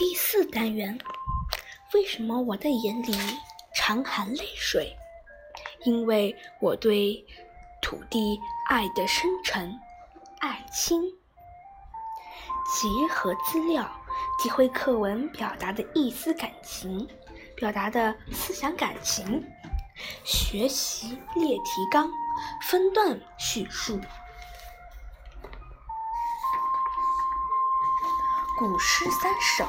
第四单元，为什么我的眼里常含泪水？因为我对土地爱的深沉，爱亲。结合资料，体会课文表达的意思感情，表达的思想感情。学习列提纲，分段叙述。古诗三首。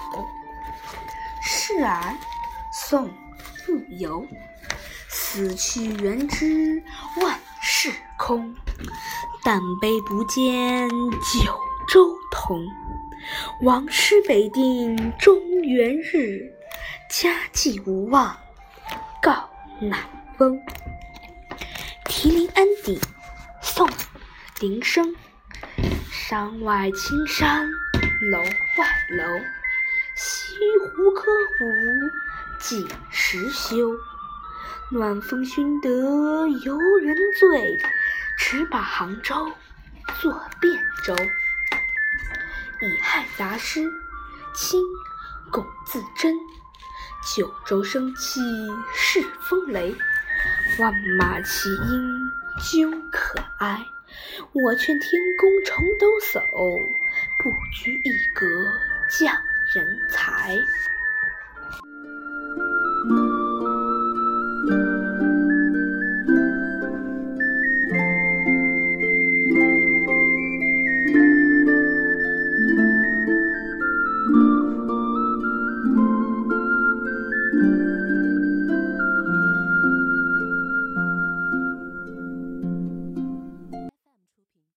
示儿，宋·陆游。死去元知万事空，但悲不见九州同。王师北定中原日，家祭无忘告乃翁。题临安邸，宋·林升。山外青山楼外楼，西湖歌舞几时休？暖风熏得游人醉，直把杭州作汴州。乙亥杂诗，清·龚自珍。九州生气恃风雷，万马齐喑究可哀。我劝天公重抖擞，不拘一格降人才。